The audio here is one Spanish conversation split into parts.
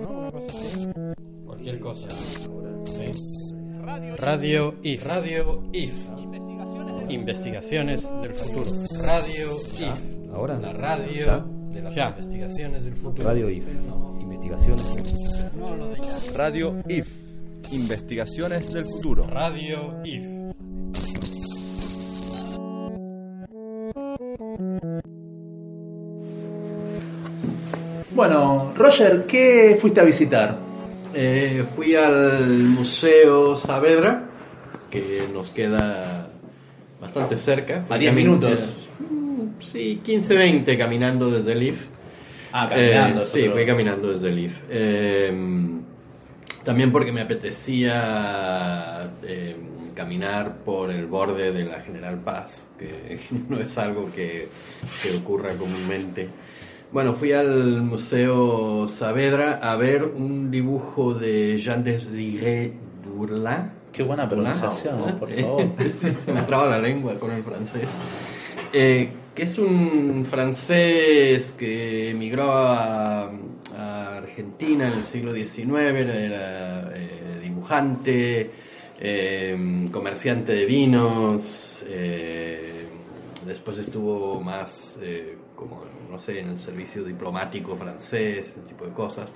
¿no? Una cosa así. Cualquier cosa. Sí. Radio IF. Radio IF. Investigaciones del futuro. Radio IF. Ahora. La radio Ya. de las investigaciones del futuro. Radio IF. No, Investigaciones. no lo de ya. Radio IF. Investigaciones del futuro. Radio IF. Bueno, Roger, ¿qué fuiste a visitar? Eh, fui al Museo Saavedra, que nos queda bastante cerca. A 10 Camin- minutos. eh, Sí, 15-20 caminando desde el IF. Ah, caminando. Eh, sí, fui caminando desde el IF. Eh, también porque me apetecía eh, caminar por el borde de la General Paz, que no es algo que, que ocurra comúnmente. Bueno, fui al Museo Saavedra a ver un dibujo de Jean Désiré Durlin. Qué buena pronunciación, por favor. Se me traba la lengua con el francés. Eh, que es un francés que emigró a, a Argentina en el siglo XIX, era eh, dibujante, eh, comerciante de vinos, eh, después estuvo más eh, como, no sé, en el servicio diplomático francés, ese tipo de cosas.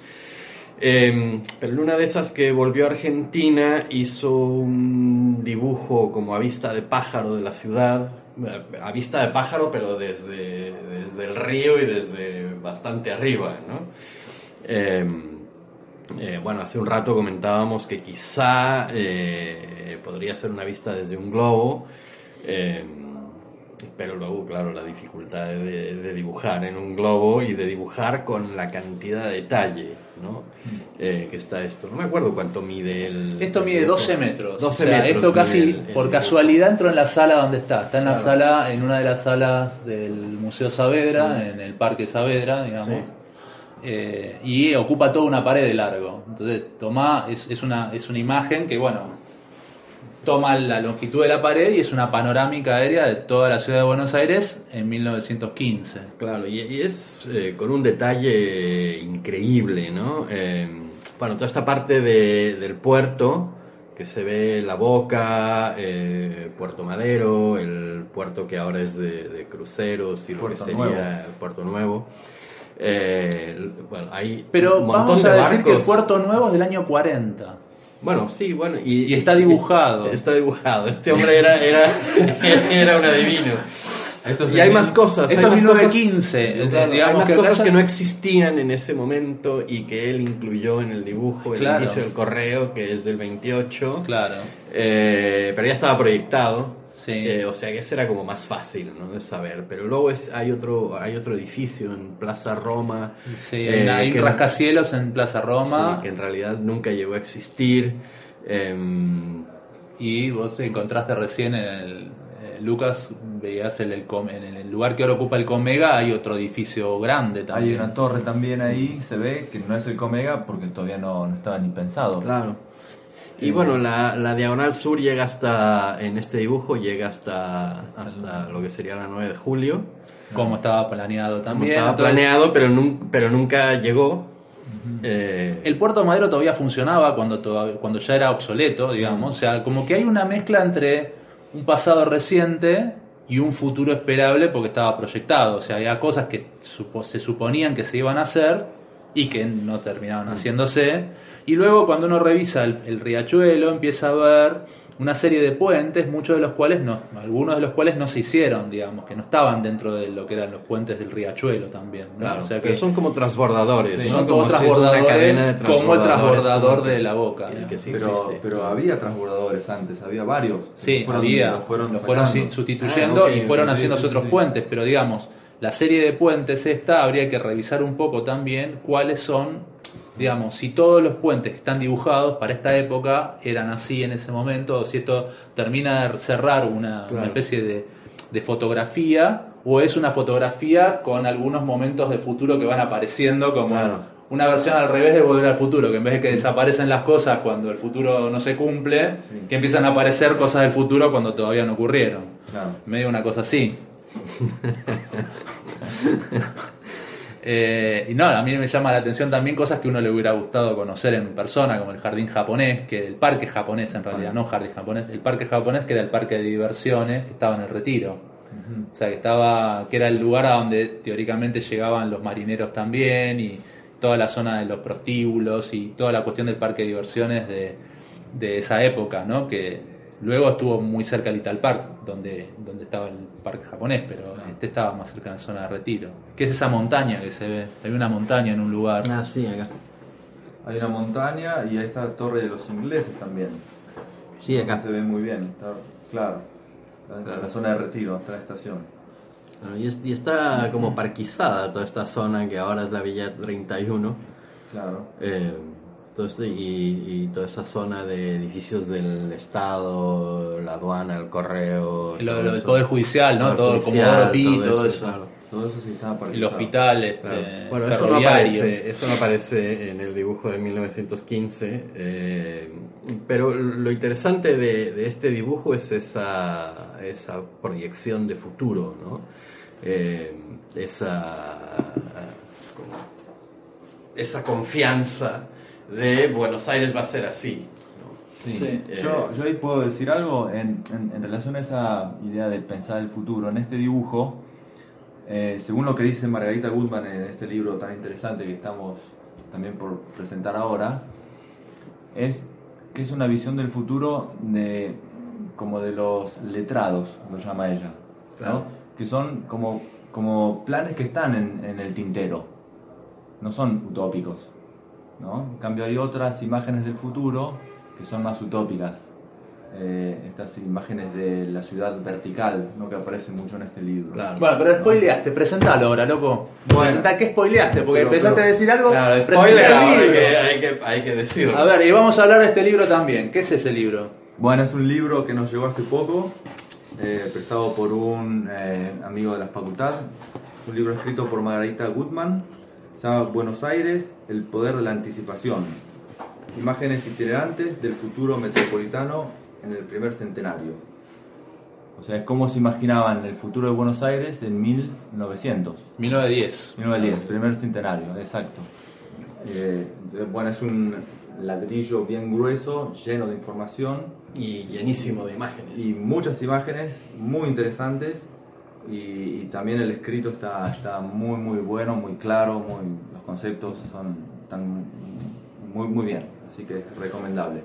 Eh, pero en una de esas que volvió a Argentina hizo un dibujo como a vista de pájaro de la ciudad, eh, a vista de pájaro pero desde, desde el río y desde bastante arriba, ¿no? Eh, eh, bueno, hace un rato comentábamos que quizá eh, podría ser una vista desde un globo, eh, pero luego, claro, la dificultad de, de dibujar en un globo y de dibujar con la cantidad de detalle ¿no? Eh, que está esto. No me acuerdo cuánto mide el... Esto mide 12 metros. 12 o sea, metros esto casi el- el por casualidad entró en la sala donde está. Está en la Claro. sala, en una de las salas del Museo Saavedra, en el Parque Saavedra, digamos. Sí. Eh, y ocupa toda una pared de largo. Entonces, toma, es, es una, es una imagen que, bueno, toma la longitud de la pared y es una panorámica aérea de toda la ciudad de Buenos Aires en 1915. Claro, y, y es eh, con un detalle increíble, ¿no? Eh, bueno, toda esta parte de- del puerto, que se ve la boca, eh, Puerto Madero, el puerto que ahora es de, de cruceros y lo Puerto que sería Nuevo. Puerto Nuevo. Eh, bueno, hay Pero un montón vamos de a decir que. Puerto Nuevo es del año 40. Bueno, sí, bueno. Y, Y está dibujado. Está dibujado. Este hombre era, era, era un adivino. Y hay más cosas. Esto es más cosas- 1915. Claro, hay más que cosas que no existían en ese momento y que él incluyó en el dibujo, el Claro. inicio del correo, que es del 28. Claro. Eh, pero ya estaba proyectado. Sí. Eh, o sea que ese era como más fácil ¿no? de saber. Pero luego es, hay, otro, hay otro edificio en Plaza Roma. Sí, eh, hay que- rascacielos en Plaza Roma sí, que en realidad nunca llegó a existir. Em, y vos encontraste recién en el eh, Lucas veías el, com- en el lugar que ahora ocupa el Comega hay otro edificio grande Hay también. una torre también ahí, se ve que no es el Comega porque todavía no, no estaba ni pensado. Claro. Y bueno, la, la diagonal sur llega hasta, en este dibujo, llega hasta, hasta lo que sería la 9 de julio. como estaba planeado Como también. estaba Entonces, planeado, pero, nun- pero nunca llegó. Eh, El puerto Madero todavía funcionaba cuando, cuando ya era obsoleto, digamos. O sea, como que hay una mezcla entre un pasado reciente y un futuro esperable porque estaba proyectado. O sea, había cosas que supo- se suponían que se iban a hacer y que no terminaron haciéndose. Y luego cuando uno revisa el, el riachuelo empieza a ver una serie de puentes, muchos de los cuales no, algunos de los cuales no se hicieron, digamos, que no estaban dentro de lo que eran los puentes del riachuelo también. ¿no? claro, o sea pero que son como transbordadores. Sí, ¿no? son como si es una transbordadores, cadena de como el transbordador como de la boca, que- ¿no? que sí pero, pero había transbordadores antes, había varios. Sí, Fueron- había, los fueron, sustituyendo Ah, y fueron sí, sí, otros sí. puentes, pero digamos, la serie de puentes esta habría que revisar un poco también cuáles son, digamos, si todos los puentes que están dibujados para esta época eran así en ese momento, o si esto termina de cerrar una, Claro. una especie de, de fotografía, o es una fotografía con algunos momentos de futuro que van apareciendo como Claro. una versión al revés de Volver al Futuro, que en vez de que desaparecen las cosas cuando el futuro no se cumple, Sí. que empiezan a aparecer cosas del futuro cuando todavía no ocurrieron. Claro. Medio una cosa así. Eh, y no, a mí me llama la atención también cosas que uno le hubiera gustado conocer en persona, como el jardín japonés, que el parque japonés en realidad, no jardín japonés, el parque japonés que era el parque de diversiones que estaba en el retiro. O sea, que estaba, que era el lugar a donde teóricamente llegaban los marineros también y toda la zona de los prostíbulos y toda la cuestión del parque de diversiones de, de esa época, ¿no? Que luego estuvo muy cerca del Ital Park, donde, donde estaba el parque japonés, pero este estaba más cerca de la zona de retiro. ¿Qué es esa montaña que se ve? Hay una montaña en un lugar. Ah, sí, acá. Hay una montaña y ahí está la torre de los ingleses también. Sí, acá. Se ve muy bien, está claro. Está la zona de retiro, hasta la estación. Ah, Y, es- y está como parquizada toda esta zona que ahora es la Villa 31. Claro. Eh, todo esto- y, y toda esa zona de edificios del Estado, la aduana, el correo. Lo- todo lo- el eso. Poder Judicial, ¿no? Todo el Comodoro Pi, todo eso. claro. Todo eso sí estaba El hospital, este, Claro. Bueno, eso no, aparece, eso no aparece en el dibujo de 1915, eh, pero lo interesante de, de este dibujo es esa, esa proyección de futuro, ¿no? Eh, esa, como- esa confianza de Buenos Aires va a ser así. Sí. Sí. Eh, Yo, yo ahí puedo decir algo en, en- en relación a esa idea de pensar el futuro. En este dibujo, eh, según lo que dice Margarita Goodman en este libro tan interesante que estamos también por presentar ahora, es que es una visión del futuro de como de los letrados, lo llama ella, ¿no? Claro. que son como, como planes que están en, en el tintero, no son utópicos. ¿No? En cambio hay otras imágenes del futuro que son más utópicas. Eh, estas imágenes de la ciudad vertical, ¿no? que aparecen mucho en este libro. Claro. Bueno, pero spoileaste, presentalo ahora, loco. Bueno. Presentá, ¿qué spoileaste? Porque Pero- empezaste pero- a decir algo. Claro, spoiler, hay libro. que, hay, que, hay que decirlo. A ver, y vamos a hablar de este libro también. ¿Qué es ese libro? Bueno, es un libro que nos llegó hace poco, eh, prestado por un eh, amigo de la facultad. Es un libro escrito por Margarita Gutman. Se llama Buenos Aires, el poder de la anticipación. Imágenes itinerantes del futuro metropolitano en el primer centenario. O sea, es cómo se imaginaban el futuro de Buenos Aires en 1900. 1910. 1910, primer centenario, exacto. Eh, bueno, es un ladrillo bien grueso, lleno de información Y llenísimo de imágenes. y muchas imágenes muy interesantes y, y también el escrito está, está muy muy bueno, muy claro, muy, los conceptos son tan muy muy bien, así que es recomendable.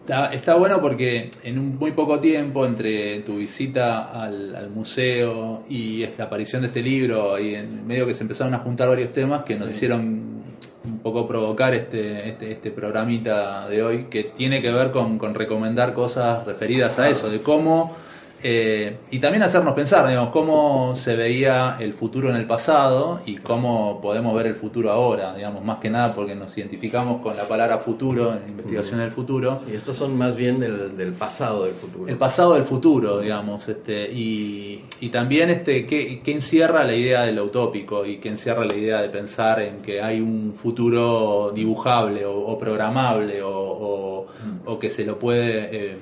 Está, está bueno porque en un muy poco tiempo, entre tu visita al, al museo y esta aparición de este libro, y en medio que se empezaron a juntar varios temas que nos hicieron un poco provocar este, este, este programita de hoy, que tiene que ver con, con recomendar cosas referidas a eso, de cómo, eh, y también hacernos pensar, digamos, cómo se veía el futuro en el pasado y cómo podemos ver el futuro ahora, digamos, más que nada porque nos identificamos con la palabra futuro en investigación del futuro. Sí, estos son más bien del, del pasado del futuro. El pasado del futuro, digamos, este, y, y también este, ¿qué, qué encierra la idea de lo utópico y qué encierra la idea de pensar en que hay un futuro dibujable o, o programable o, o- o que se lo puede eh,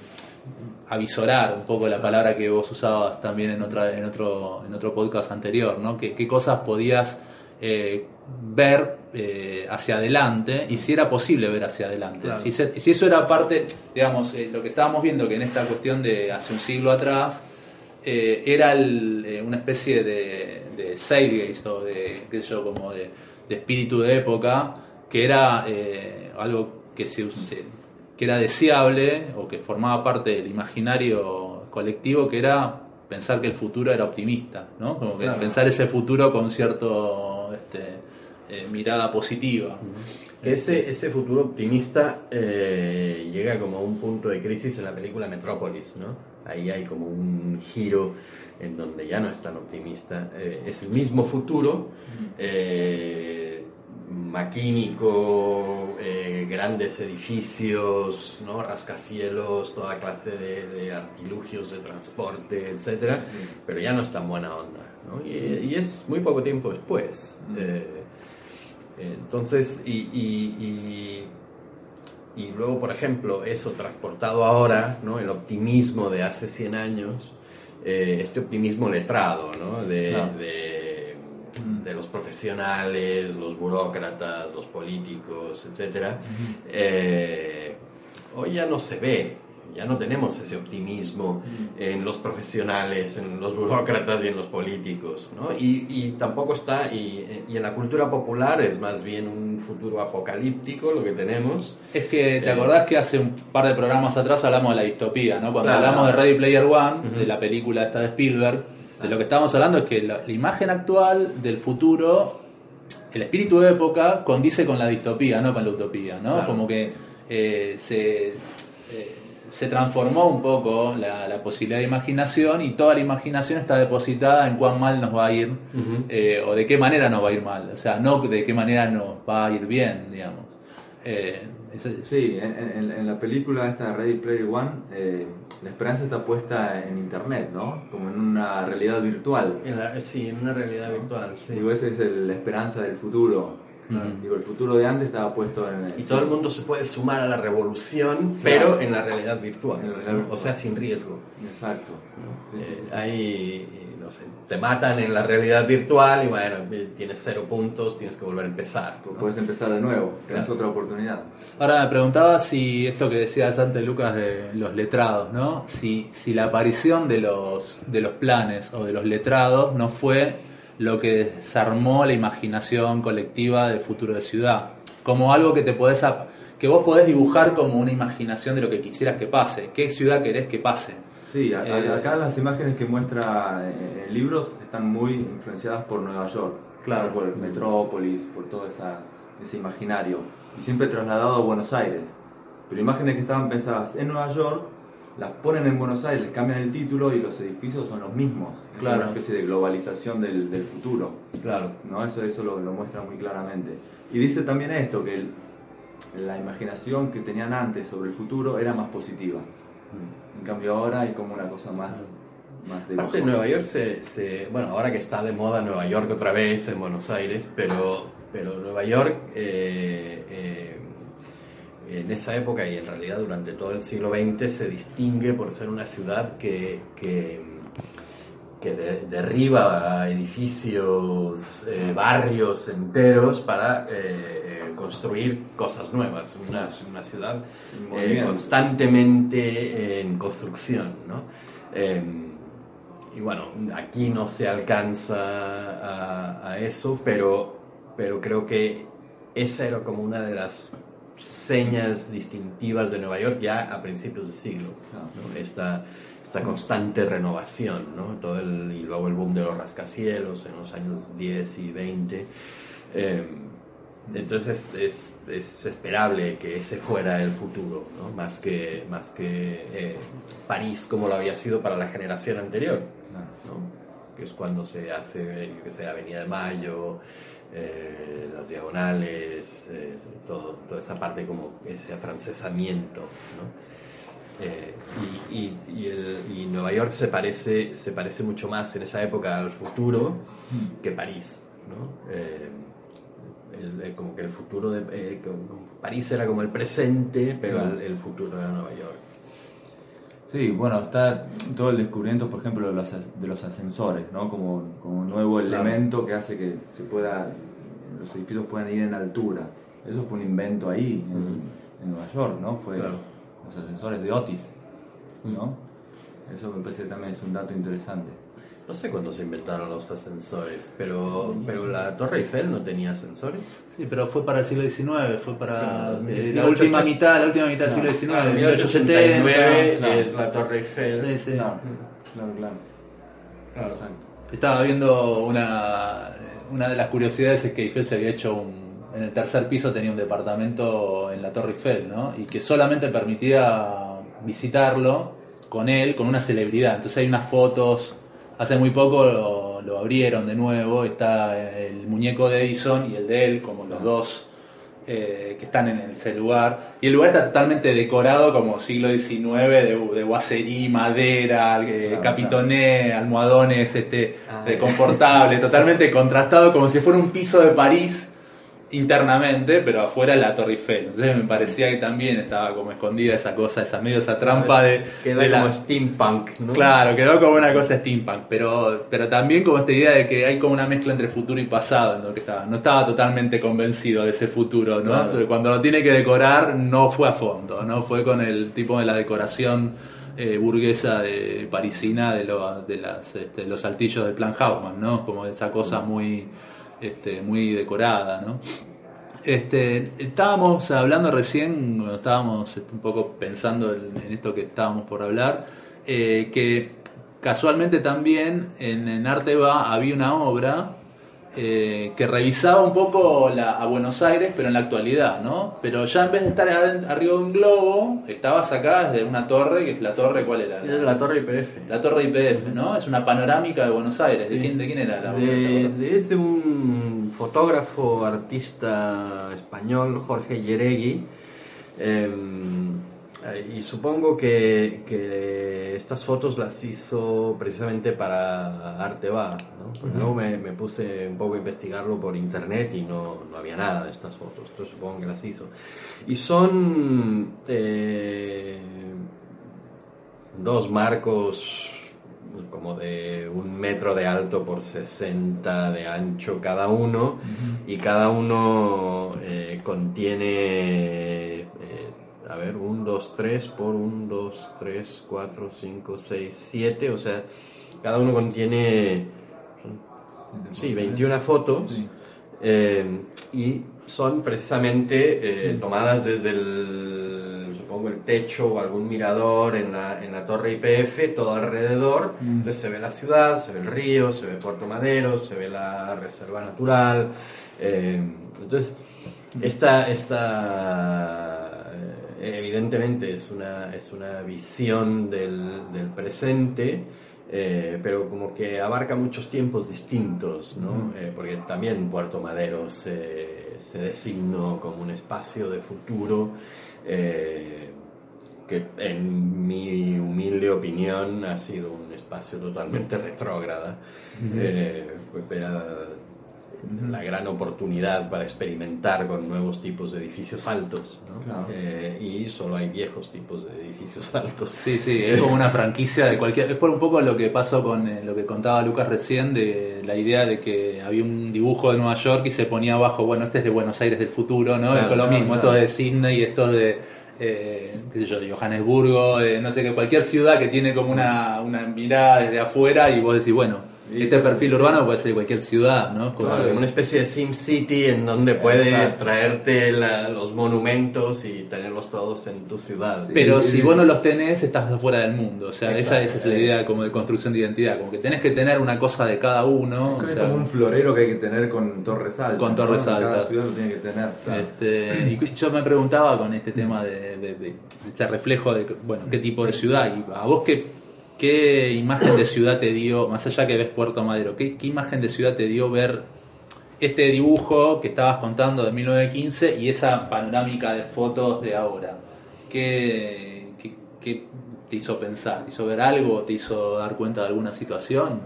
avisorar, un poco la palabra que vos usabas también en otra, en otro, en otro podcast anterior, ¿no? ¿Qué, qué cosas podías eh, ver eh, hacia adelante y si era posible ver hacia adelante. Claro. Si, se- si eso era parte, digamos, eh, lo que estábamos viendo que en esta cuestión de hace un siglo atrás eh, era el, eh, una especie de, de zeitgeist o de, qué sé yo, como de, de espíritu de época, que era algo que se, se- que era deseable o que formaba parte del imaginario colectivo, que era pensar que el futuro era optimista, ¿no? Como que Claro. pensar ese futuro con cierto este, eh, mirada positiva. Ese, ese futuro optimista eh, llega como a un punto de crisis en la película Metrópolis, ¿no? Ahí hay como un giro en donde ya no es tan optimista. Eh, es el mismo futuro, maquínico, eh, grandes edificios, ¿no? rascacielos, toda clase de, de artilugios de transporte, etcétera, pero ya no es tan buena onda. ¿no? Y, y es muy poco tiempo después. Eh, entonces, y, y, y, y luego, por ejemplo, eso transportado ahora, ¿no? el optimismo de hace 100 años, eh, este optimismo letrado, ¿no? de, Claro. de de los profesionales, los burócratas, los políticos, etc. Eh, hoy ya no se ve, ya no tenemos ese optimismo en los profesionales, en los burócratas y en los políticos, ¿no? Y, y tampoco está, y, y, en la cultura popular es más bien un futuro apocalíptico lo que tenemos. Es que, ¿te acordás que hace un par de programas atrás hablamos de la distopía, ¿no? Cuando hablamos de Ready Player One, de la película esta de Spielberg, de lo que estábamos hablando es que la, la imagen actual del futuro, el espíritu de época, condice con la distopía, no con la utopía, ¿no? Claro. Como que eh, se... eh, se transformó un poco la, la, posibilidad de imaginación y toda la imaginación está depositada en cuán mal nos va a ir eh, o de qué manera nos va a ir mal, o sea, no de qué manera nos va a ir bien, digamos. Ese- Sí, en, en- en la película esta de Ready Player One, eh, la esperanza está puesta en internet, ¿no? Como en una realidad virtual. En la- sí, en una realidad virtual, sí. Digo, esa es el- la esperanza del futuro. Ujú. Digo, el futuro de antes estaba puesto en... Y todo el mundo se puede sumar a la revolución, Claro. pero en la realidad virtual, En la realidad ¿no? virtual. o sea, sin riesgo. Exacto. Sí, Eh. Ahí, no sé, te matan en la realidad virtual y bueno, tienes cero puntos, tienes que volver a empezar. ¿no? Puedes empezar de nuevo, Claro. otra oportunidad. Ahora me preguntaba si esto que decías antes, Lucas, de los letrados, ¿no? Si, si la aparición de los, de los planes o de los letrados no fue lo que desarmó la imaginación colectiva del futuro de ciudad. Como algo que te podés ap- que vos podés dibujar como una imaginación de lo que quisieras que pase. ¿Qué ciudad querés que pase? Sí, a- Eh, acá las imágenes que muestra en en libros están muy influenciadas por Nueva York, Claro. por el Metrópolis, por todo esa, ese imaginario, y siempre trasladado a Buenos Aires. Pero imágenes que estaban pensadas en Nueva York, las ponen en Buenos Aires, cambian el título y los edificios son los mismos. Es Claro. Una especie de globalización del, del futuro. Claro. ¿no? Eso, eso lo, lo muestra muy claramente. Y dice también esto, que el- la imaginación que tenían antes sobre el futuro era más positiva. En cambio ahora hay como una cosa más, más de Aparte. Nueva York se, se- bueno, ahora que está de moda Nueva York otra vez en Buenos Aires, pero, pero Nueva York eh, eh, en esa época y en realidad durante todo el siglo XX se distingue por ser una ciudad que, que, que de- derriba edificios, eh, barrios enteros para eh, construir cosas nuevas, una, una ciudad eh, constantemente en construcción, ¿no? Eh, y bueno, aquí no se alcanza a, a eso, pero, pero creo que esa era como una de las señas distintivas de Nueva York ya a principios del siglo, ¿no? esta, esta constante renovación, ¿no? Todo el, y luego el boom de los rascacielos en los años 10 y 20. Eh, entonces es, es, es esperable que ese fuera el futuro, ¿no? más que, más que eh, París como lo había sido para la generación anterior. ¿no? que es cuando se hace, yo que sé, Avenida de Mayo, eh, las diagonales, eh, todo, toda esa parte como ese afrancesamiento. ¿no? Eh, y, y- y el- y Nueva York se parece, se parece mucho más en esa época al futuro que París. ¿no? Eh, el- como que el futuro de eh, París era como el presente, pero el, el futuro era Nueva York. Sí, bueno, está todo el descubrimiento, por ejemplo, de los, de los ascensores, ¿no? Como, como un nuevo elemento que hace que se pueda, los edificios puedan ir en altura. Eso fue un invento ahí, en, Nueva York, ¿no? Fue Claro. los ascensores de Otis, ¿no? Eso me parece también es un dato interesante. No sé cuándo se inventaron los ascensores, pero, pero la Torre Eiffel no tenía ascensores. Sí, pero fue para el siglo XIX, fue para eh, la 1880. última mitad, la última mitad del siglo Claro, XIX, 1879 1870. claro. es la Torre Eiffel. Sí, sí. Claro, claro, claro. Estaba viendo una, una de las curiosidades es que Eiffel se había hecho un, en el tercer piso tenía un departamento en la Torre Eiffel, ¿no? Y que solamente permitía visitarlo con él, con una celebridad. Entonces hay unas fotos, hace muy poco lo, lo abrieron de nuevo, está el muñeco de Edison y el de él, como los dos eh, que están en ese lugar. Y el lugar está totalmente decorado como siglo XIX, de, de guacerí, madera, eh, Claro, capitoné, almohadones este, Ah, de confortable, totalmente contrastado, como si fuera un piso de París. Internamente, pero afuera la Torre Eiffel. Entonces me parecía que también estaba como escondida esa cosa, esa medio esa trampa de, la- como steampunk, ¿no? Claro, quedó como una cosa steampunk, pero, pero también como esta idea de que hay como una mezcla entre futuro y pasado, en lo que estaba. No estaba totalmente convencido de ese futuro, ¿no? Claro. Entonces, Cuando lo tiene que decorar, no fue a fondo, no fue con el tipo de la decoración eh, burguesa de parisina de, lo- de las, este, los altillos del plan Hauptmann, ¿no? Como esa cosa muy, este, muy decorada, ¿no? Este, estábamos hablando recién, estábamos este, un poco pensando en, esto que estábamos por hablar, eh, que casualmente también en, en Arte Va había una obra eh, que revisaba un poco la- a Buenos Aires, pero en la actualidad, ¿no? Pero ya en vez de estar arriba de un globo, estaba sacada desde una torre, que es la torre, ¿cuál era? La torre IPF. La torre IPF, ¿no? Es una panorámica de Buenos Aires. ¿De, quién, ¿De quién era la obra? De, de- es de un fotógrafo, artista español, Jorge Yeregui. em, y supongo que, que estas fotos las hizo precisamente para Arte Va. ¿no? Porque Luego me, me puse un poco a investigarlo por internet y no, no había nada de estas fotos. Entonces supongo que las hizo. Y son eh, dos marcos como de un metro de alto por 60 de ancho cada uno. Y cada uno eh, contiene eh, a ver, 1, 2, 3 por 1, 2, 3, 4, 5, 6, 7 o sea, cada uno contiene sí, 21 fotos Sí. eh, y son precisamente eh, tomadas desde el, el techo o algún mirador en la, en la torre IPF, todo alrededor. Entonces se ve la ciudad, se ve el río, se ve Puerto Madero, se ve la reserva natural. eh, entonces, esta, esta eh, evidentemente es una, es una visión del, del presente. eh, pero como que abarca muchos tiempos distintos, ¿no? Eh, porque también Puerto Madero se, se designó como un espacio de futuro eh, que en mi humilde opinión ha sido un espacio totalmente retrógrada. Eh, era la gran oportunidad para experimentar con nuevos tipos de edificios altos, ¿no? Claro. Eh, y solo hay viejos tipos de edificios altos. Sí, sí, es como una franquicia de cualquier. Es por un poco lo que pasó con eh, lo que contaba Lucas recién de la idea de que había un dibujo de Nueva York y se ponía abajo, bueno, este es de Buenos Aires del futuro, ¿no? Claro, es lo mismo, claro. esto de Sydney, esto de. Eh, qué sé yo, de Johannesburgo, de no sé qué, cualquier ciudad que tiene como una, mirada desde afuera y vos decís, bueno, este perfil urbano puede ser de cualquier ciudad, ¿no? Como Claro, que- una especie de Sim City en donde puedes Exacto. traerte la- los monumentos y tenerlos todos en tu ciudad. Pero Sí, si vos no los tenés, estás afuera del mundo. O sea, esa, Exacto. esa es la idea como de construcción de identidad. Como que tenés que tener una cosa de cada uno. Es o sea, como un florero que hay que tener con torres altas. Con torres ¿no? Cada altas. ciudad lo tiene que tener. claro. Este, y yo me preguntaba con este tema de, de- de este reflejo de, bueno, qué tipo de ciudad. Y a vos qué, qué imagen de ciudad te dio, más allá que ves Puerto Madero, qué, qué imagen de ciudad te dio ver este dibujo que estabas contando de 1915 y esa panorámica de fotos de ahora. ¿Qué, qué, qué te hizo pensar? ¿Te hizo ver algo? ¿Te hizo dar cuenta de alguna situación?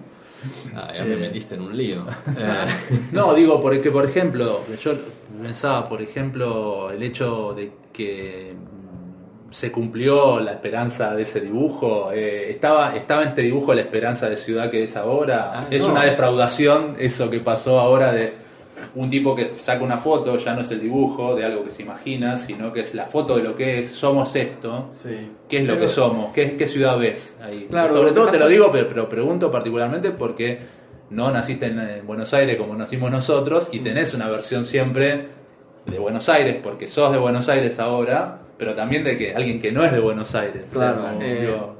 Ah, ya me Eh. metiste en un lío. Eh, No, digo, porque por ejemplo, yo pensaba, por ejemplo, el hecho de que se cumplió la esperanza de ese dibujo. eh, estaba, estaba en este dibujo la esperanza de ciudad que es ahora. Ah, es no. una defraudación eso que pasó ahora de un tipo que saca una foto, ya no es el dibujo de algo que se imagina, sino que es la foto de lo que es, somos esto. sí. ¿Qué es lo Pero- que somos? ¿Qué, qué ciudad ves ahí? Claro, Sobre todo te lo digo, pero, pero pregunto particularmente porque no naciste en, eh, Buenos Aires como nacimos nosotros Mm. y tenés una versión siempre de Buenos Aires porque sos de Buenos Aires ahora, pero también de que alguien que no es de Buenos Aires. O sea, Claro, como, eh, digo,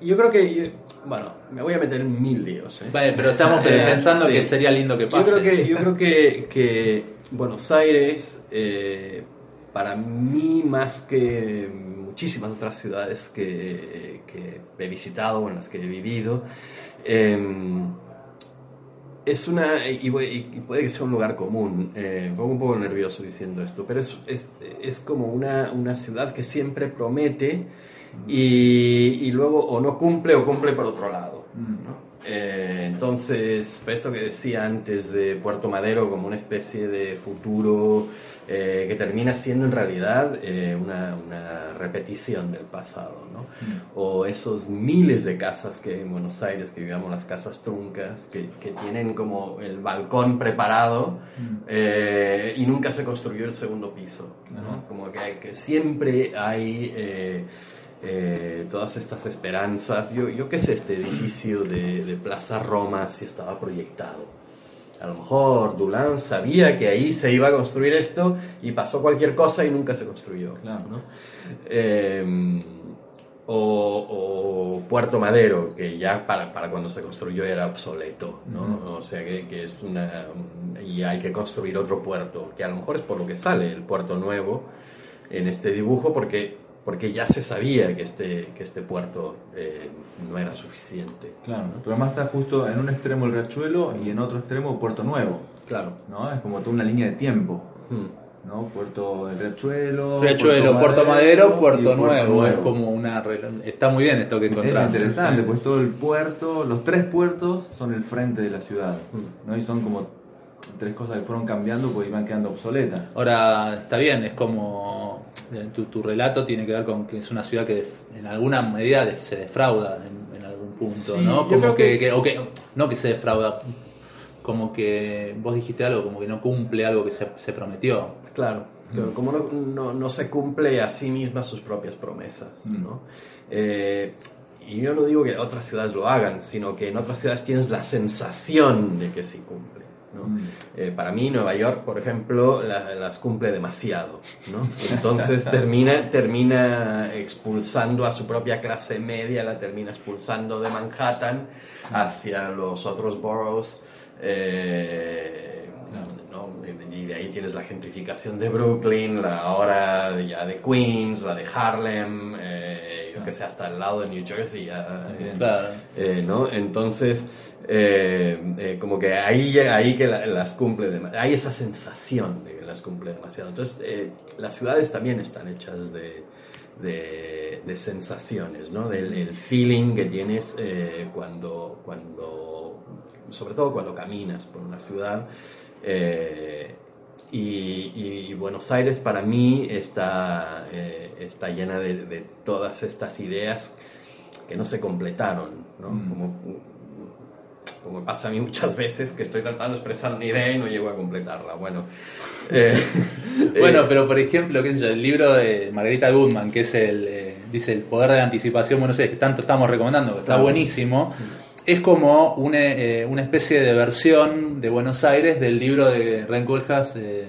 Yo creo que, yo- bueno, me voy a meter en mil líos. ¿eh? vale, pero estamos Eh, pensando sí. que sería lindo que Yo pase. creo que, yo creo que, que Buenos Aires, para mí, más que muchísimas otras ciudades que, que he visitado o en las que he vivido, eh, es una, y, voy- y puede que sea un lugar común, eh, me pongo un poco nervioso diciendo esto, pero es, es, es como una, una ciudad que siempre promete y, y luego o no cumple o cumple por otro lado. ¿no? Eh, entonces, esto que decía antes de Puerto Madero como una especie de futuro eh, que termina siendo en realidad eh, una, una repetición del pasado, ¿no? O esos miles de casas que en Buenos Aires, que digamos las casas truncas, que, que tienen como el balcón preparado eh, y nunca se construyó el segundo piso, ¿no? Como que, que siempre hay... eh, eh, todas estas esperanzas. Yo, yo qué sé, este edificio de, de Plaza Roma si estaba proyectado. A lo mejor Dulán sabía que ahí se iba a construir esto y pasó cualquier cosa y nunca se construyó. Claro. ¿no? Eh, o, o Puerto Madero, que ya para, para cuando se construyó era obsoleto, ¿no? O sea que, que es una... y hay que construir otro puerto, que a lo mejor es por lo que sale el puerto nuevo en este dibujo, porque, porque ya se sabía que este, que este puerto eh, no era suficiente. Claro, pero además está justo en un extremo el Riachuelo y en otro extremo Puerto Nuevo, Claro. ¿no? Es como toda una línea de tiempo, Hmm. ¿no? Puerto del Riachuelo, Riachuelo, Puerto Madero, Puerto Nuevo. Es como una. Está muy bien esto que Es encontraste. interesante, Sí. pues todo el puerto, los tres puertos son el frente de la ciudad, Mm. ¿no? Y son como tres cosas que fueron cambiando porque iban quedando obsoletas. Ahora, está bien, es como. eh, Tu, tu relato tiene que ver con que es una ciudad que en alguna medida se defrauda en, en algún punto, Sí, ¿no? Como que, que- que- o que- No que se defrauda, como que vos dijiste algo, como que no cumple algo que se, se prometió. Claro, que como no, no, no se cumple a sí misma sus propias promesas, Mm. ¿no? Eh, y yo no digo que otras ciudades lo hagan, sino que en otras ciudades tienes la sensación de que sí cumple. ¿No? Mm. Eh, para mí Nueva York, por ejemplo, la- las cumple demasiado. ¿no? Entonces termina, termina expulsando a su propia clase media, la termina expulsando de Manhattan hacia los otros boroughs. eh, ¿no? Y de ahí tienes la gentrificación de Brooklyn, la ahora ya de Queens, la de Harlem, eh, que sé, hasta el lado de New Jersey. eh, Claro. eh, ¿no? Entonces, eh, eh, como que ahí, ahí que la- las cumple, dema- hay esa sensación de que las cumple demasiado. Entonces, las ciudades también están hechas de, de, de sensaciones, ¿no? Del el feeling que tienes cuando, cuando, sobre todo cuando caminas por una ciudad. eh, y, y Buenos Aires para mí está, eh, está llena de, de todas estas ideas que no se completaron, ¿no? Mm. Como, como pasa a mí muchas veces que estoy tratando de expresar una idea y no llego a completarla. Bueno, eh, Bueno, pero por ejemplo, qué sé yo, el libro de Margarita Goodman, que es el, eh, dice el poder de la anticipación, bueno, sé, que tanto estamos recomendando, que está buenísimo, es como una, eh, una especie de versión de Buenos Aires del libro de Ren Koolhaas, eh,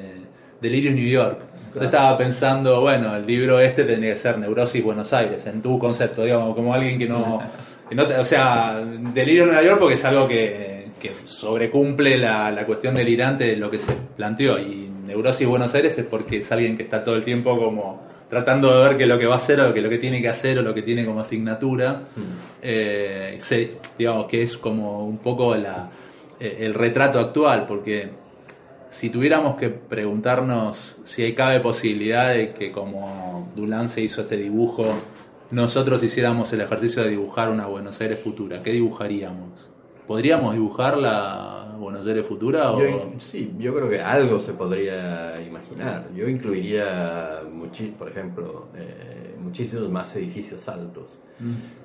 Delirio New York. Yo estaba pensando, bueno, el libro este tendría que ser Neurosis Buenos Aires, en tu concepto, digamos, como alguien que no... que no te- o sea, Delirio Nueva York porque es algo que, que sobrecumple la, la cuestión delirante de lo que se planteó. Y Neurosis Buenos Aires es porque es alguien que está todo el tiempo como tratando de ver qué es lo que va a hacer o qué es lo que tiene que hacer o lo que tiene como asignatura. Eh, se- digamos que es como un poco la, eh, el retrato actual, porque si tuviéramos que preguntarnos si hay cabe posibilidad de que como Dulan se hizo este dibujo, nosotros hiciéramos el ejercicio de dibujar una Buenos Aires futura, ¿qué dibujaríamos? ¿Podríamos dibujar la Buenos Aires futura? O... yo, sí, yo creo que algo se podría imaginar. Yo incluiría, por ejemplo, eh, muchísimos más edificios altos.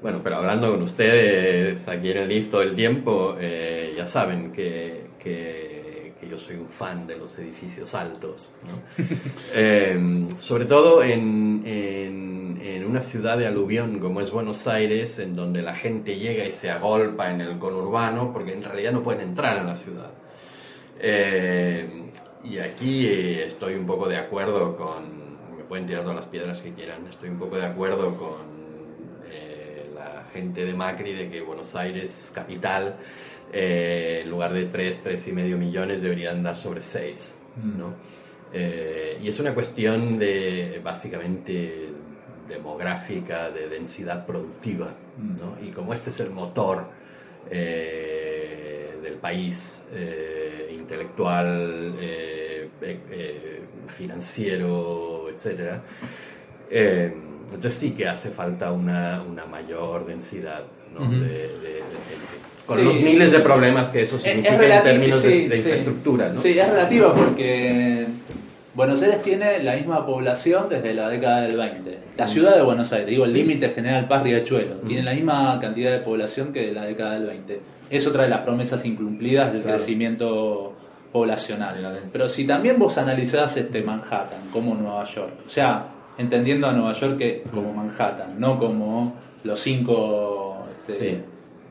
Bueno, pero hablando con ustedes aquí en el lift todo el tiempo, eh, ya saben que, que, que yo soy un fan de los edificios altos. ¿no? Eh, sobre todo en, en, en una ciudad de aluvión como es Buenos Aires, en donde la gente llega y se agolpa en el conurbano, porque en realidad no pueden entrar en la ciudad. Eh, y aquí eh, estoy un poco de acuerdo con, me pueden tirar todas las piedras que quieran, estoy un poco de acuerdo con eh, la gente de Macri de que Buenos Aires, capital, eh, en lugar de 3, 3 y medio millones deberían dar sobre 6, ¿no? Eh, y es una cuestión de, básicamente, demográfica, de densidad productiva, ¿no? Y como este es el motor eh, del país, eh, intelectual, eh, eh, financiero, etc., eh, Entonces sí que hace falta una, una mayor densidad ¿no? Ujú. de, de- de gente. Con Sí. los miles de problemas que eso Es- significa es en términos de, sí, de sí. infraestructura. ¿no? Sí, es relativo porque Buenos Aires tiene la misma población desde la década del 20. La ciudad de Buenos Aires, digo, el límite General Paz Riachuelo, tiene la misma cantidad de población que de la década del 20. Es otra de las promesas incumplidas del Claro. crecimiento poblacional. Pero si también vos analizás este Manhattan como Nueva York, o sea, entendiendo a Nueva York que como Manhattan, no como los cinco este.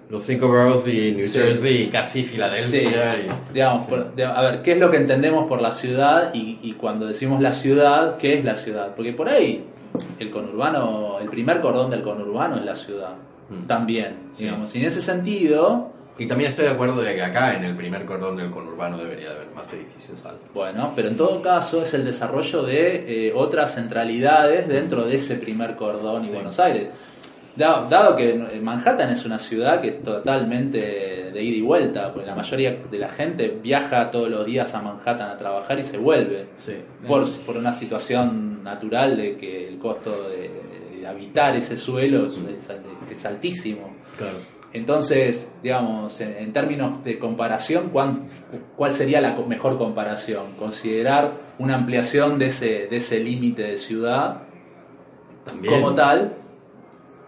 Los cinco boroughs y New Sí. Jersey y casi Sí, Filadelfia. y- digamos, por- a ver, ¿qué es lo que entendemos por la ciudad? Y, y cuando decimos la ciudad, ¿qué es la ciudad? Porque por ahí el conurbano, el primer cordón del conurbano es la ciudad, Mm. también, Sí. digamos. Y en ese sentido, Y también estoy de acuerdo de que acá en el primer cordón del conurbano debería haber más edificios altos. bueno, pero en todo caso es el desarrollo de eh, otras centralidades dentro de ese primer cordón y Sí. Buenos Aires. Dado, dado que Manhattan es una ciudad que es totalmente de ida y vuelta, porque la mayoría de la gente viaja todos los días a Manhattan a trabajar y se vuelve. Sí. por, por una situación natural de que el costo de, de habitar ese suelo es, es- es altísimo. Claro. Entonces, digamos, en, en términos de comparación, ¿cuán- ¿cuál sería la mejor comparación? Considerar una ampliación de ese, de ese límite de ciudad También. como tal,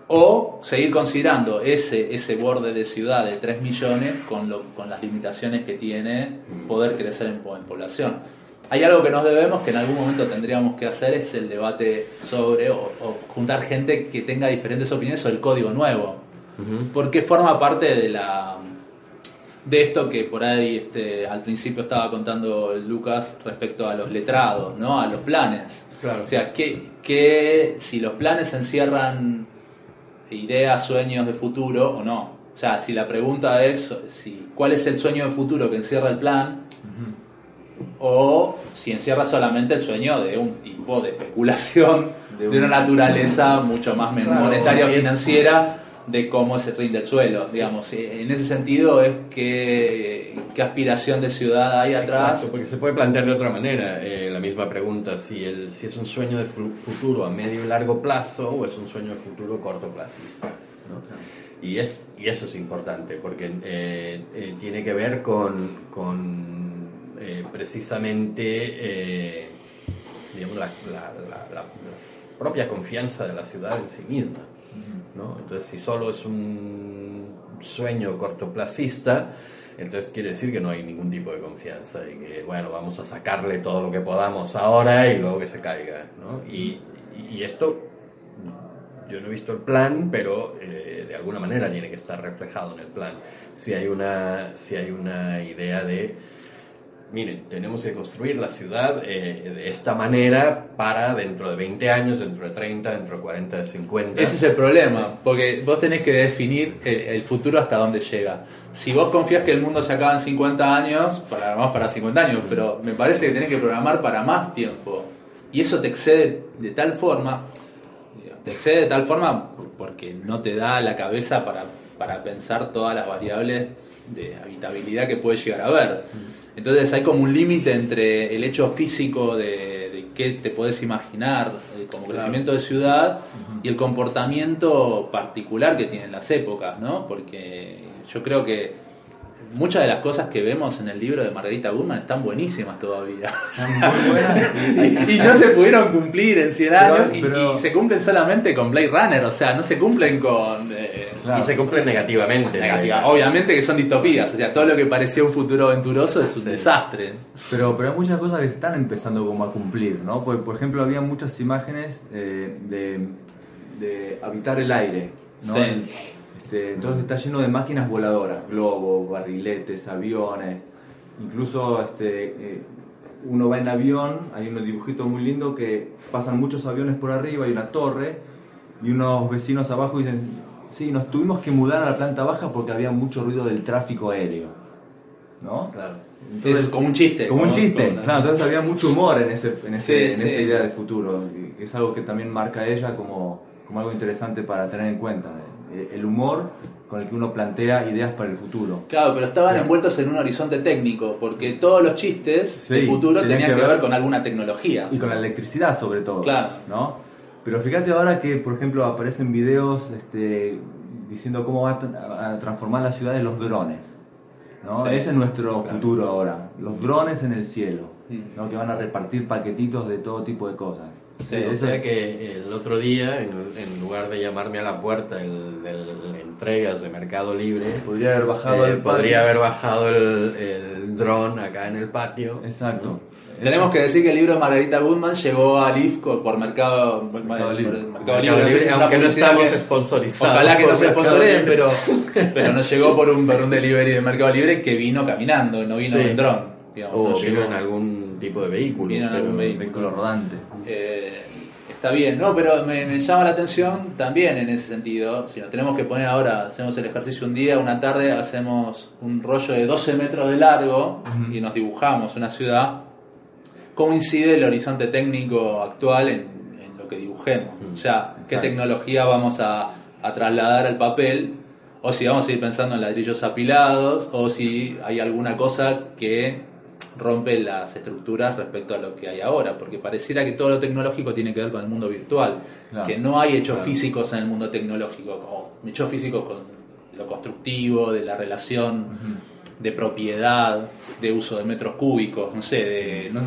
o seguir considerando ese, ese borde de ciudad de 3 millones con, lo, con las limitaciones que tiene poder crecer en, po- en población. Hay algo que nos debemos que en algún momento tendríamos que hacer, es el debate sobre, o, o juntar gente que tenga diferentes opiniones sobre el código nuevo, porque forma parte de la de esto que por ahí este, al principio estaba contando Lucas respecto a los letrados, ¿no? a los planes. Claro. O sea, que, que si los planes encierran ideas, sueños de futuro o no. O sea, si la pregunta es si cuál es el sueño de futuro que encierra el plan o si encierra solamente el sueño de un tipo de especulación De de, un- una naturaleza mucho más Claro, monetaria o financiera de cómo se rinde el suelo. Digamos, en ese sentido es que qué aspiración de ciudad hay atrás. Exacto, porque se puede plantear de otra manera eh, la misma pregunta, si, el, si es un sueño de fu- futuro a medio y largo plazo o es un sueño de futuro cortoplacista. ¿no? Y, es, y eso es importante, porque eh, eh, tiene que ver con, con, precisamente digamos, la, la- la- la- la propia confianza de la ciudad en sí misma. ¿No? Entonces, si solo es un sueño cortoplacista, entonces quiere decir que no hay ningún tipo de confianza y que, bueno, vamos a sacarle todo lo que podamos ahora y luego que se caiga, ¿no? Y, y esto, yo no he visto el plan, pero eh, de alguna manera tiene que estar reflejado en el plan. Si hay una, si hay una idea de, miren, tenemos que construir la ciudad eh, de esta manera para dentro de 20 años, dentro de 30, dentro de 40, de 50. Ese es el problema, porque vos tenés que definir el, el futuro hasta dónde llega. Si vos confías que el mundo se acaba en 50 años, programás para 50 años, pero me parece que tenés que programar para más tiempo. Y eso te excede de tal forma, te excede de tal forma porque no te da la cabeza para, para pensar todas las variables de habitabilidad que puede llegar a haber. Entonces hay como un límite entre el hecho físico de, de qué te puedes imaginar eh, como Claro. crecimiento de ciudad y el comportamiento particular que tienen las épocas, ¿no? Porque yo creo que muchas de las cosas que vemos en el libro de Margarita Gutman están buenísimas todavía. Están muy buenas. y no se pudieron cumplir en 100 Pero- años y- pero- y, se cumplen solamente con Blade Runner, o sea, no se cumplen con... eh, Claro. Y se cumple negativamente. negativa. Obviamente que son distopías, o sea, todo lo que parecía un futuro aventuroso es un Sí. desastre. Pero, pero hay muchas cosas que están empezando como a cumplir, ¿no? Por, por ejemplo, había muchas imágenes eh, de, de habitar el aire, ¿no? Sí. Este, entonces está lleno de máquinas voladoras, globos, barriletes, aviones, incluso este, eh, uno va en avión, hay unos dibujitos muy lindos que pasan muchos aviones por arriba, hay una torre, y unos vecinos abajo dicen, sí, nos tuvimos que mudar a la planta baja porque había mucho ruido del tráfico aéreo, ¿no? Claro. es como un chiste. Como un chiste, como- claro, entonces había mucho humor en, ese, en, ese- Sí, en sí. esa idea de futuro, es algo que también marca ella como, como algo interesante para tener en cuenta, el humor con el que uno plantea ideas para el futuro. Claro, pero estaban Claro. envueltos en un horizonte técnico, porque todos los chistes Sí, del futuro tenían tenían que ver ver- con alguna tecnología. Y con la electricidad sobre todo, Claro. ¿no? Pero fíjate ahora que, por ejemplo, aparecen videos este, diciendo cómo va a tra- a transformar la ciudad en los drones. ¿no? Sí, Ese es nuestro futuro ahora. Los drones en el cielo, Mm. ¿no? que van a repartir paquetitos de todo tipo de cosas. O sea que el otro día, en, en lugar de llamarme a la puerta el, del entregas de Mercado Libre, Podría haber bajado eh, del podría patio. haber bajado el, el dron acá en el patio. Exacto. Tenemos que decir que el libro de Margarita Goodman llegó a IFCO por Mercado, Mercado Libre. por Mercado Libre, aunque no estamos que- sponsorizados. Ojalá que no se Mercado sponsoreen, Libre. pero, pero nos llegó por un, por un delivery de Mercado Libre que vino caminando, no vino Sí. en dron. digamos, O no vino llegó. en algún tipo de vehículo. Pero- algún vehículo. Vehículo rodante. Eh, está bien, no, pero me, me llama la atención también en ese sentido. Si nos tenemos que poner ahora, hacemos el ejercicio un día, una tarde, hacemos un rollo de 12 metros de largo y nos dibujamos una ciudad. ¿Cómo incide el horizonte técnico actual en, en lo que dibujemos? O sea, ¿qué Exacto. tecnología vamos a, a trasladar al papel? O si vamos a ir pensando en ladrillos apilados, o si hay alguna cosa que rompe las estructuras respecto a lo que hay ahora, porque pareciera que todo lo tecnológico tiene que ver con el mundo virtual, Claro. que no hay hechos Claro. físicos en el mundo tecnológico, como hechos físicos con lo constructivo, de la relación de propiedad, de uso de metros cúbicos, no sé, de, no-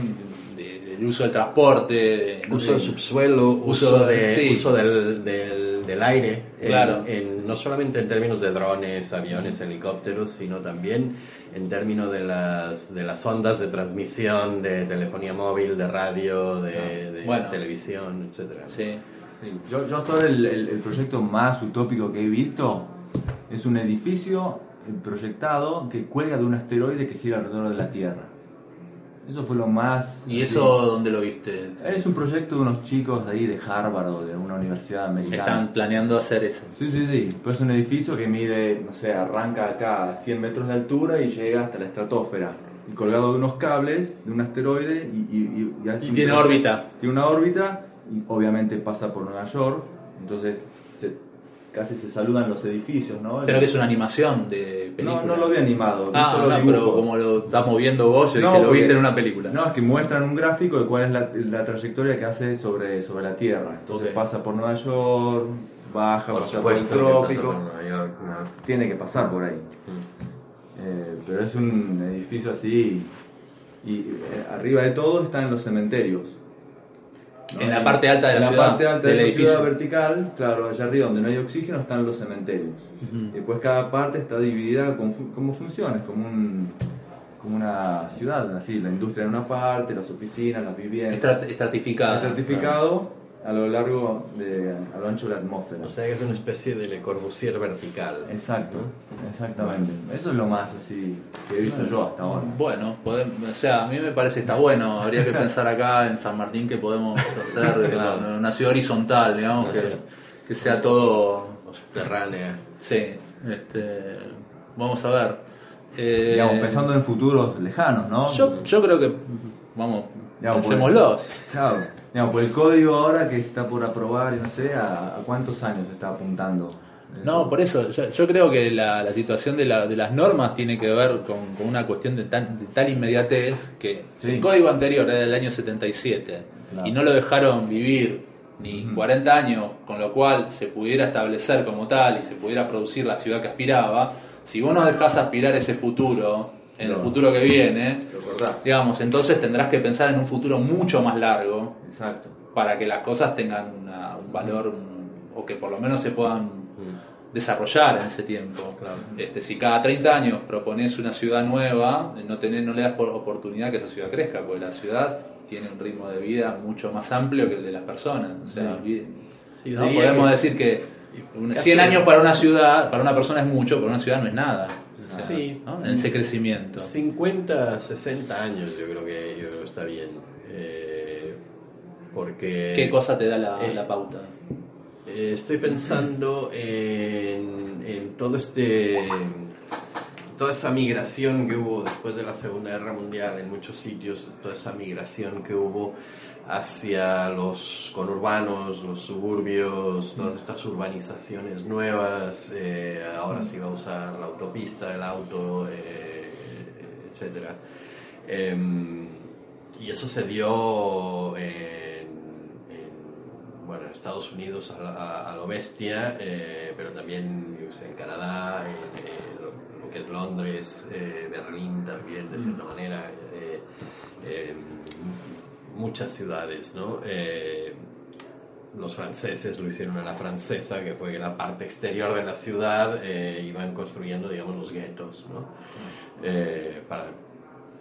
de- del uso del transporte, de, no Uso sé, del subsuelo, Uso de- de, sí. uso del, del, del aire, en- Claro. en- no solamente en términos de drones, aviones, helicópteros, sino también en términos de las, de las ondas de transmisión de telefonía móvil, de radio, de, de Bueno. televisión, etcétera. sí. Sí, Yo, yo ahora el, el- el proyecto más utópico que he visto es un edificio eh, proyectado que cuelga de un asteroide que gira alrededor de la Tierra. Eso fue lo más... ¿Y así. eso dónde lo viste? Es un proyecto de unos chicos ahí de Harvard o de una universidad americana. Están planeando hacer eso. Sí, sí, sí. Pues es un edificio que mide, no sé, arranca acá a 100 metros de altura y llega hasta la estratosfera. Y colgado de unos cables de un asteroide y, y, y, Y un tiene órbita. Tiene una órbita y obviamente pasa por Nueva York. Entonces casi se saludan los edificios, ¿no? Pero que es una animación de película. No, no lo vi animado. Ah, solo no, dibujo. pero como lo estás moviendo vos, yo No, dije, lo viste en una película. No, es que muestran un gráfico de cuál es la, la trayectoria que hace sobre, sobre la Tierra. Entonces pasa por Nueva York, baja, Por pasa supuesto, por el que pasa trópico. por Nueva York, ¿no? Tiene que pasar por ahí. Mm. Eh, pero es un edificio así. Y eh, arriba de todo están los cementerios. ¿No? En la parte alta de la En ciudad, parte alta del de la edificio. ciudad vertical, claro, allá arriba donde no hay oxígeno están los cementerios. Ujú. Y pues cada parte está dividida con, como funciones, como, un, como una ciudad, así, la industria en una parte, las oficinas, las viviendas. Estrat- estratificada. estratificado a lo largo, de, a lo ancho de la atmósfera. O sea que es una especie de Le Corbusier vertical. Exacto, exactamente. Eso es lo más así que he visto yo hasta ahora. Bueno, podem- o sea, a mí me parece que está bueno. Habría que pensar acá en San Martín que podemos hacer Claro. una ciudad horizontal, digamos, que, ciudad. que sea todo. Subterránea. Sí, este, vamos a ver. Eh, Digamos, pensando en futuros lejanos, ¿no? yo, yo creo que, vamos, Digamos, pensémoslo. Claro, digamos, por el código ahora que está por aprobar, no sé, ¿a, a cuántos años está apuntando? No, por eso, yo, yo creo que la, la situación de, la- de las normas tiene que ver con, con una cuestión de, tan- de tal inmediatez que Sí. el código anterior era del año 77 Claro. y no lo dejaron vivir ni Ujú. 40 años, con lo cual se pudiera establecer como tal y se pudiera producir la ciudad que aspiraba, si vos no dejás aspirar ese futuro, en el futuro que viene, digamos, entonces tendrás que pensar en un futuro mucho más largo Exacto. para que las cosas tengan una- un valor o que por lo menos se puedan desarrollar en ese tiempo. Claro. Este, si cada 30 años propones una ciudad nueva, no, tenés, no le das por oportunidad que esa ciudad crezca, porque la ciudad tiene un ritmo de vida mucho más amplio que el de las personas. O sea, Sí, ¿no? podemos que- decir que un- Casi- 100 años para una ciudad, para una persona es mucho, para una ciudad no es nada. Sea, Sí. ¿no? En ese crecimiento. 50, 60 años yo creo que, yo creo que está bien. Eh, porque... ¿Qué cosa te da la, Eh, la pauta? Eh, estoy pensando en, en todo este toda esa migración que hubo después de la Segunda Guerra Mundial en muchos sitios, toda esa migración que hubo hacia los conurbanos, los suburbios, todas estas urbanizaciones nuevas, eh, ahora se va a usar la autopista, el auto, eh, etcétera. Em, y eso se dio en, en bueno, en Estados Unidos a, la- a lo bestia, eh, pero también yo qué sé, en Canadá, en, lo, lo que es Londres, Berlín también, de cierta manera, eh, eh, muchas ciudades, ¿no? Eh, los franceses lo hicieron a la francesa, que fue la parte exterior de la ciudad eh, iban construyendo, digamos, los guetos, ¿no? Eh, para,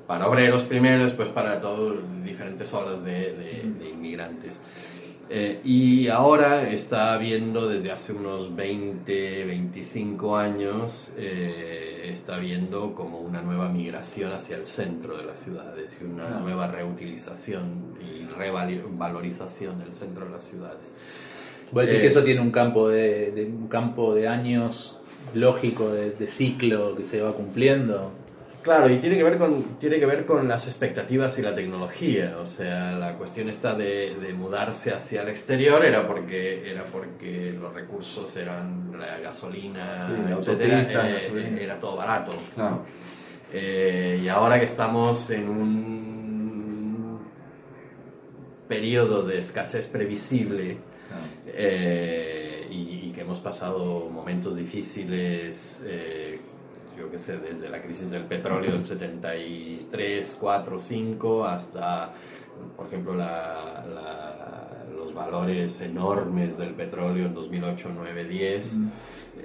para obreros primero, después para todas diferentes olas de, de- de inmigrantes. Eh, y ahora está habiendo desde hace unos 20, 25 años, eh, está habiendo como una nueva migración hacia el centro de las ciudades y una Claro. nueva reutilización y revalorización del centro de las ciudades. Voy a decir Eh, que eso tiene un campo de, de- un campo de años lógico de, de ciclo que se va cumpliendo. Claro, y tiene que ver con tiene que ver con las expectativas y la tecnología. O sea, la cuestión esta de, de mudarse hacia el exterior era porque era porque los recursos eran la gasolina, Sí, etcétera, eh, gasolina. era todo barato. Claro. Eh, y ahora que estamos en un periodo de escasez previsible claro. eh, y, y que hemos pasado momentos difíciles, eh, yo qué sé, desde la crisis del petróleo del 73, 4, 5 hasta, por ejemplo, la- la- los valores enormes del petróleo en 2008, 9, 10. Mm.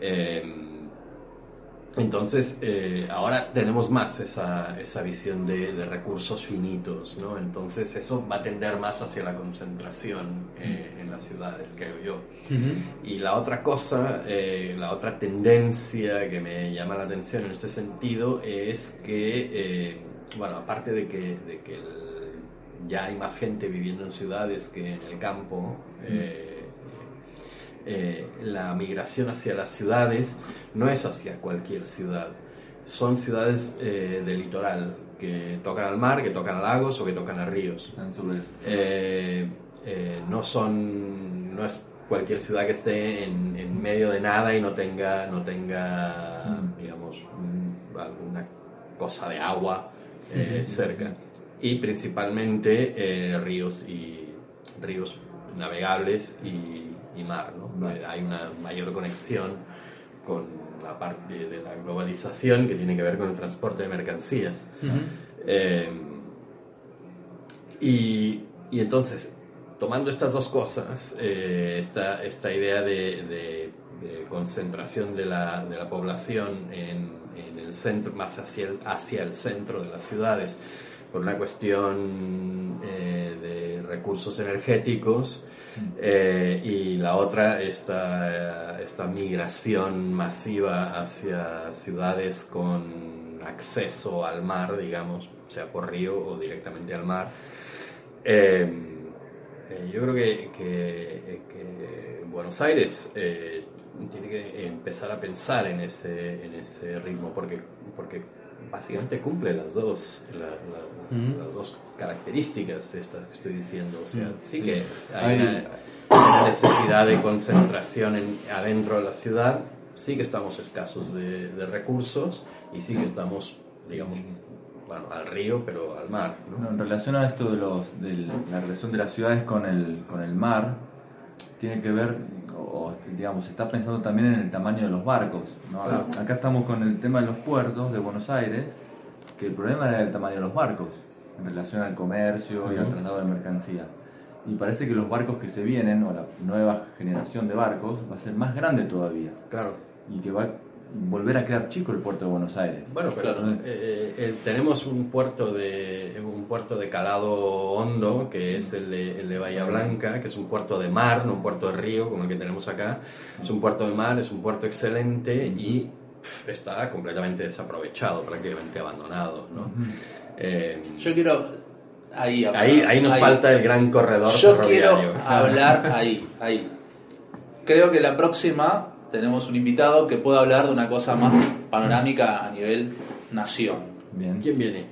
Eh, entonces, eh, ahora tenemos más esa, esa visión de, de recursos finitos, ¿no? Entonces, eso va a tender más hacia la concentración eh, en las ciudades, creo yo. Y la otra cosa, eh, la otra tendencia que me llama la atención en este sentido es que, eh, bueno, aparte de que, de que el- ya hay más gente viviendo en ciudades que en el campo, eh, eh, la migración hacia las ciudades no es hacia cualquier ciudad. Son ciudades eh, del litoral que tocan al mar, que tocan a lagos o que tocan a ríos. Eh, eh, no son no es cualquier ciudad que esté en, en medio de nada y no tenga no tenga Mm. digamos un- alguna cosa de agua eh, cerca y principalmente eh, ríos y ríos navegables y, y mar ¿no? Vale. Hay una mayor conexión con la parte de la globalización que tiene que ver con el transporte de mercancías eh, y, y entonces, tomando estas dos cosas, eh, esta, esta idea de, de- de concentración de la, de la población en, en el centro, más hacia el, hacia el centro de las ciudades, por una cuestión eh, de recursos energéticos, eh, y la otra, esta, esta migración masiva hacia ciudades con acceso al mar, digamos, sea por río o directamente al mar. Eh, yo creo que, que- Buenos Aires tiene que empezar a pensar en ese, en ese ritmo, porque, porque básicamente cumple las dos, la- la- Ujú. las dos características estas que estoy diciendo. O sea, Mm, sí, que hay una, una necesidad de concentración en- adentro de la ciudad, sí que estamos escasos de, de recursos y sí que estamos, digamos, bueno, al río, pero al mar. ¿no? No, en relación a esto de, los, de la relación de las ciudades con el, con el mar, tiene que ver, digamos, se está pensando también en el tamaño de los barcos. ¿no? Acá estamos con el tema de los puertos de Buenos Aires, que el problema era el tamaño de los barcos en relación al comercio y al traslado de mercancía. Y parece que los barcos que se vienen, o la nueva generación de barcos, va a ser más grande todavía Claro. y que va volver a quedar chico el puerto de Buenos Aires. Bueno, pero Claro. eh, eh, tenemos un puerto de un puerto de calado hondo que es el de, el de Bahía Blanca, que es un puerto de mar, no un puerto de río como el que tenemos acá. Es un puerto de mar, es un puerto excelente y pf, está completamente desaprovechado, prácticamente abandonado, ¿no? Eh, Yo quiero ahí hablar. ahí, ahí nos Ahí. falta el gran corredor Yo ferroviario. quiero hablar ahí, ahí. Creo que la próxima tenemos un invitado que pueda hablar de una cosa más panorámica a nivel nación. Bien. ¿Quién viene?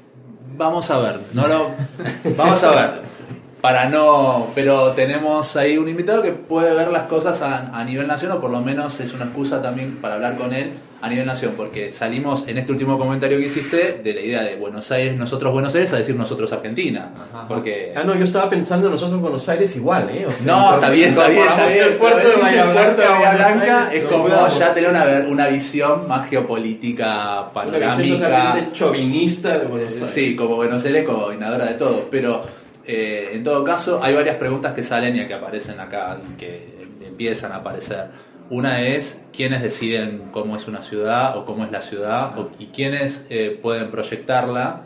Vamos a ver, no lo vamos a ver. para no, pero tenemos ahí un invitado que puede ver las cosas a, a, nivel nación o por lo menos es una excusa también para hablar con él a nivel nación, porque salimos en este último comentario que hiciste de la idea de Buenos Aires, nosotros Buenos Aires, a decir nosotros Argentina. Porque... Ah, no, yo estaba pensando nosotros Buenos Aires igual, ¿eh? O sea, no, está bien, está bien, está bien. El puerto de Bahía Blanca, Blanca es como ya tener una, una visión más geopolítica panorámica. Una chovinista de Buenos Aires. Sí, como Buenos Aires, coordinadora de todo, pero eh, en todo caso, hay varias preguntas que salen y que aparecen acá, que empiezan a aparecer. Una es quiénes deciden cómo es una ciudad o cómo es la ciudad y quiénes eh, pueden proyectarla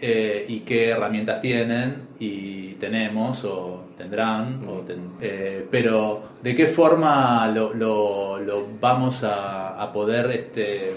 eh, y qué herramientas tienen y tenemos o tendrán. pero de qué forma lo, lo, vamos a, a poder este,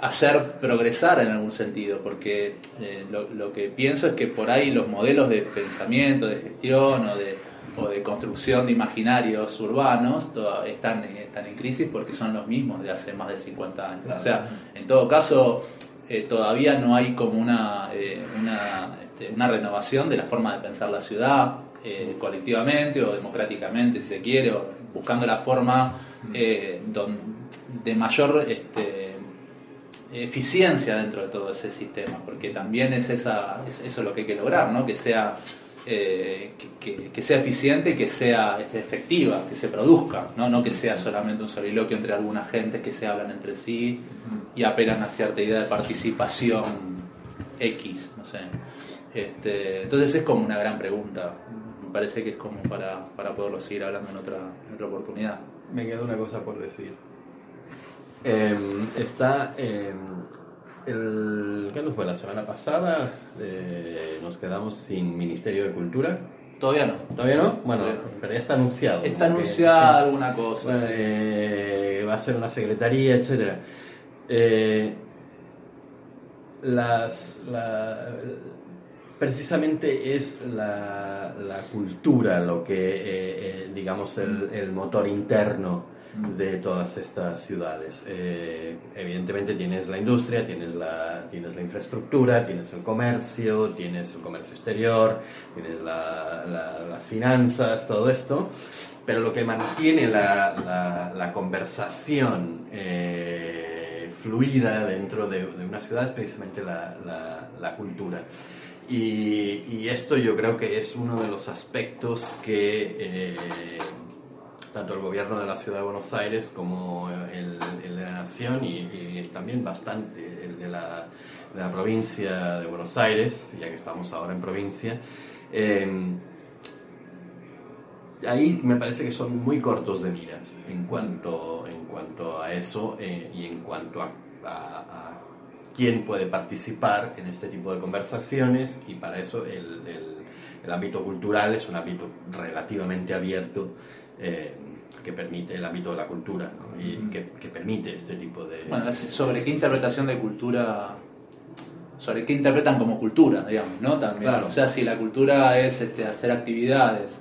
hacer progresar en algún sentido, porque eh, lo, que pienso es que por ahí los modelos de pensamiento, de gestión o de, o de construcción de imaginarios urbanos están, están en crisis porque son los mismos de hace más de 50 años. O sea, en todo caso, eh, todavía no hay como una, eh, una, este, una, renovación de la forma de pensar la ciudad colectivamente o democráticamente, si se quiere, o buscando la forma de mayor... Este, eficiencia dentro de todo ese sistema, porque también es, esa, es eso lo que hay que lograr, ¿no? que, sea, eh, que, sea eficiente y que sea este, efectiva, que se produzca, ¿no? no que sea solamente un soliloquio entre algunas gentes que se hablan entre sí y apelan a cierta idea de participación X, no sé. Este, entonces es como una gran pregunta, me parece que es como para, para poderlo seguir hablando en otra, en otra oportunidad. Me queda una cosa por decir. Em, está eh, el ¿qué nos fue la semana pasada? Eh, nos quedamos sin Ministerio de Cultura. Todavía no. ¿Todavía no? Bueno, pero ya está anunciado. Está anunciada alguna cosa. Eh, va a ser una secretaría, etcétera. Eh, las, precisamente es la, la, cultura lo que, digamos, el, el motor interno de todas estas ciudades. Eh, evidentemente tienes la industria, tienes la, tienes la infraestructura, tienes el comercio, tienes el comercio exterior, tienes las finanzas, todo esto, pero lo que mantiene la, la, conversación eh, fluida dentro de, una ciudad es precisamente la, cultura. Y, y, esto yo creo que es uno de los aspectos que... Eh, tanto el gobierno de la ciudad de Buenos Aires como el, de la nación y, también bastante el de la, de la, provincia de Buenos Aires, ya que estamos ahora en provincia. Em, ahí me parece que son muy cortos de miras en cuanto, en cuanto a eso eh, y en cuanto a, quién puede participar en este tipo de conversaciones y para eso el, el, el ámbito cultural es un ámbito relativamente abierto eh, que permite el ámbito de la cultura y que, permite este tipo de... Bueno, sobre qué interpretación de cultura, sobre qué interpretan como cultura, digamos, ¿no? También. O sea, si la cultura es este, hacer actividades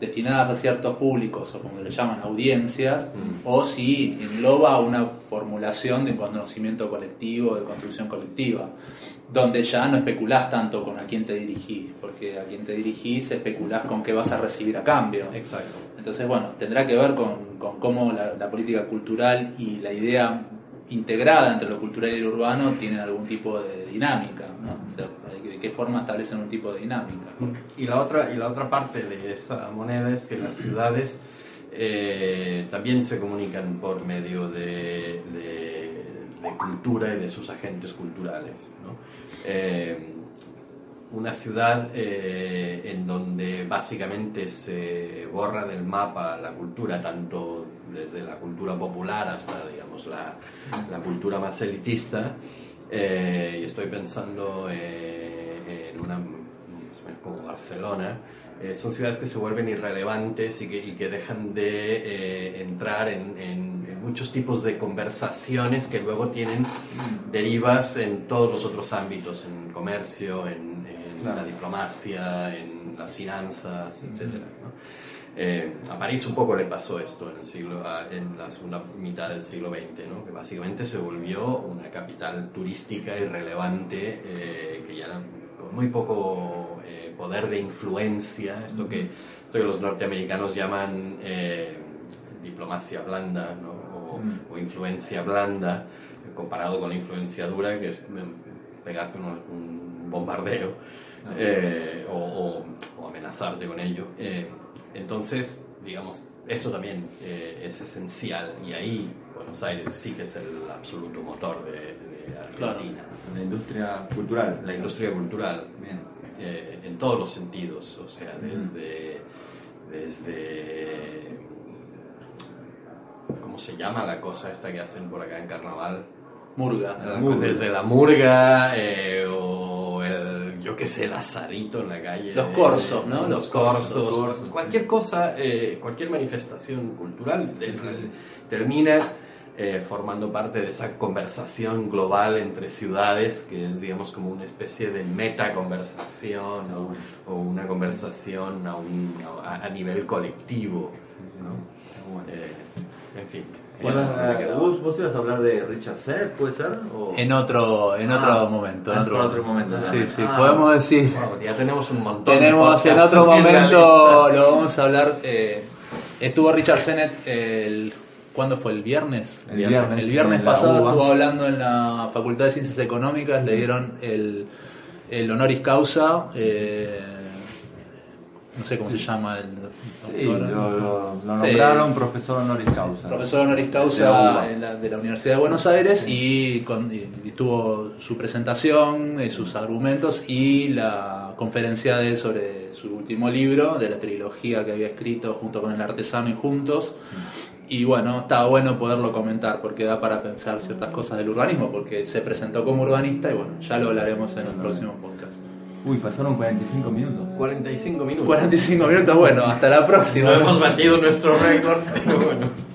destinadas a ciertos públicos o como le llaman audiencias, mm. o si engloba una formulación de conocimiento colectivo, de construcción colectiva donde ya no especulás tanto con a quién te dirigís, porque a quién te dirigís especulás con qué vas a recibir a cambio. Exacto. Entonces, bueno, tendrá que ver con, con cómo la, política cultural y la idea integrada entre lo cultural y lo urbano tienen algún tipo de dinámica, ¿no? O sea, de qué forma establecen un tipo de dinámica. Y la otra, y la otra parte de esa moneda es que las ciudades eh, también se comunican por medio de, de, cultura y de sus agentes culturales, ¿no? Eh, una ciudad eh, en donde básicamente se borra del mapa la cultura, tanto desde la cultura popular hasta, digamos, la, cultura más elitista. Eh, y estoy pensando en una como Barcelona, son ciudades que se vuelven irrelevantes y que, dejan de entrar en muchos tipos de conversaciones que luego tienen derivas en todos los otros ámbitos, en comercio, en, la diplomacia, en las finanzas, etc. Eh, a París un poco le pasó esto en, el siglo, en la segunda mitad del siglo XX, ¿no? que básicamente se volvió una capital turística irrelevante eh, que ya con muy poco eh, poder de influencia, esto que, esto que los norteamericanos llaman eh, diplomacia blanda ¿no? o, o influencia blanda, comparado con la influencia dura, que es mm, pegarte un, un bombardeo Ah. o, o- o amenazarte con ello. Entonces, digamos, esto también eh, es esencial y ahí Buenos Aires sí que es el absoluto motor de, de Argentina. La industria cultural. La industria cultural, Bien. eh, en todos los sentidos, o sea, desde, desde, ¿cómo se llama la cosa esta que hacen por acá en Carnaval? Murga. murga. Desde la murga eh, o yo qué sé, el asadito en la calle. Los corsos, ¿no? Los, Los corsos, corsos, corsos, cualquier cosa, eh, cualquier manifestación cultural de- termina eh, formando parte de esa conversación global entre ciudades, que es, digamos, como una especie de meta conversación o, una conversación a, un- a, a nivel colectivo. ¿no? Eh, en fin. Bueno, Eh, eh, vos, vos ibas a hablar de Richard Sennett, ¿puede ser? O... En otro, en otro Ah, momento. En otro, otro momento, Sí, ya. sí, Ah. podemos decir. Wow, ya tenemos un montón. de Tenemos en otro en la momento, lo vamos a hablar. eh, estuvo Richard Sennett el. ¿Cuándo fue? ¿El viernes? El viernes. El viernes pasado estuvo hablando en la Facultad de Ciencias Económicas, le dieron el, el honoris causa. eh, no sé cómo se llama el Sí, autor. lo, Sí. nombraron profesor honoris causa. profesor honoris De causa en la- de la Universidad de Buenos Aires y, con, y- y tuvo su presentación, eh, sus argumentos y la conferencia de él sobre su último libro, de la trilogía que había escrito junto con el artesano y juntos. Y bueno, está bueno poderlo comentar porque da para pensar ciertas cosas del urbanismo, porque se presentó como urbanista y bueno, ya lo hablaremos en el próximo podcast. Uy, pasaron 45 minutos. 45 minutos. 45 minutos, bueno, hasta la próxima. No hemos batido nuestro récord, pero bueno.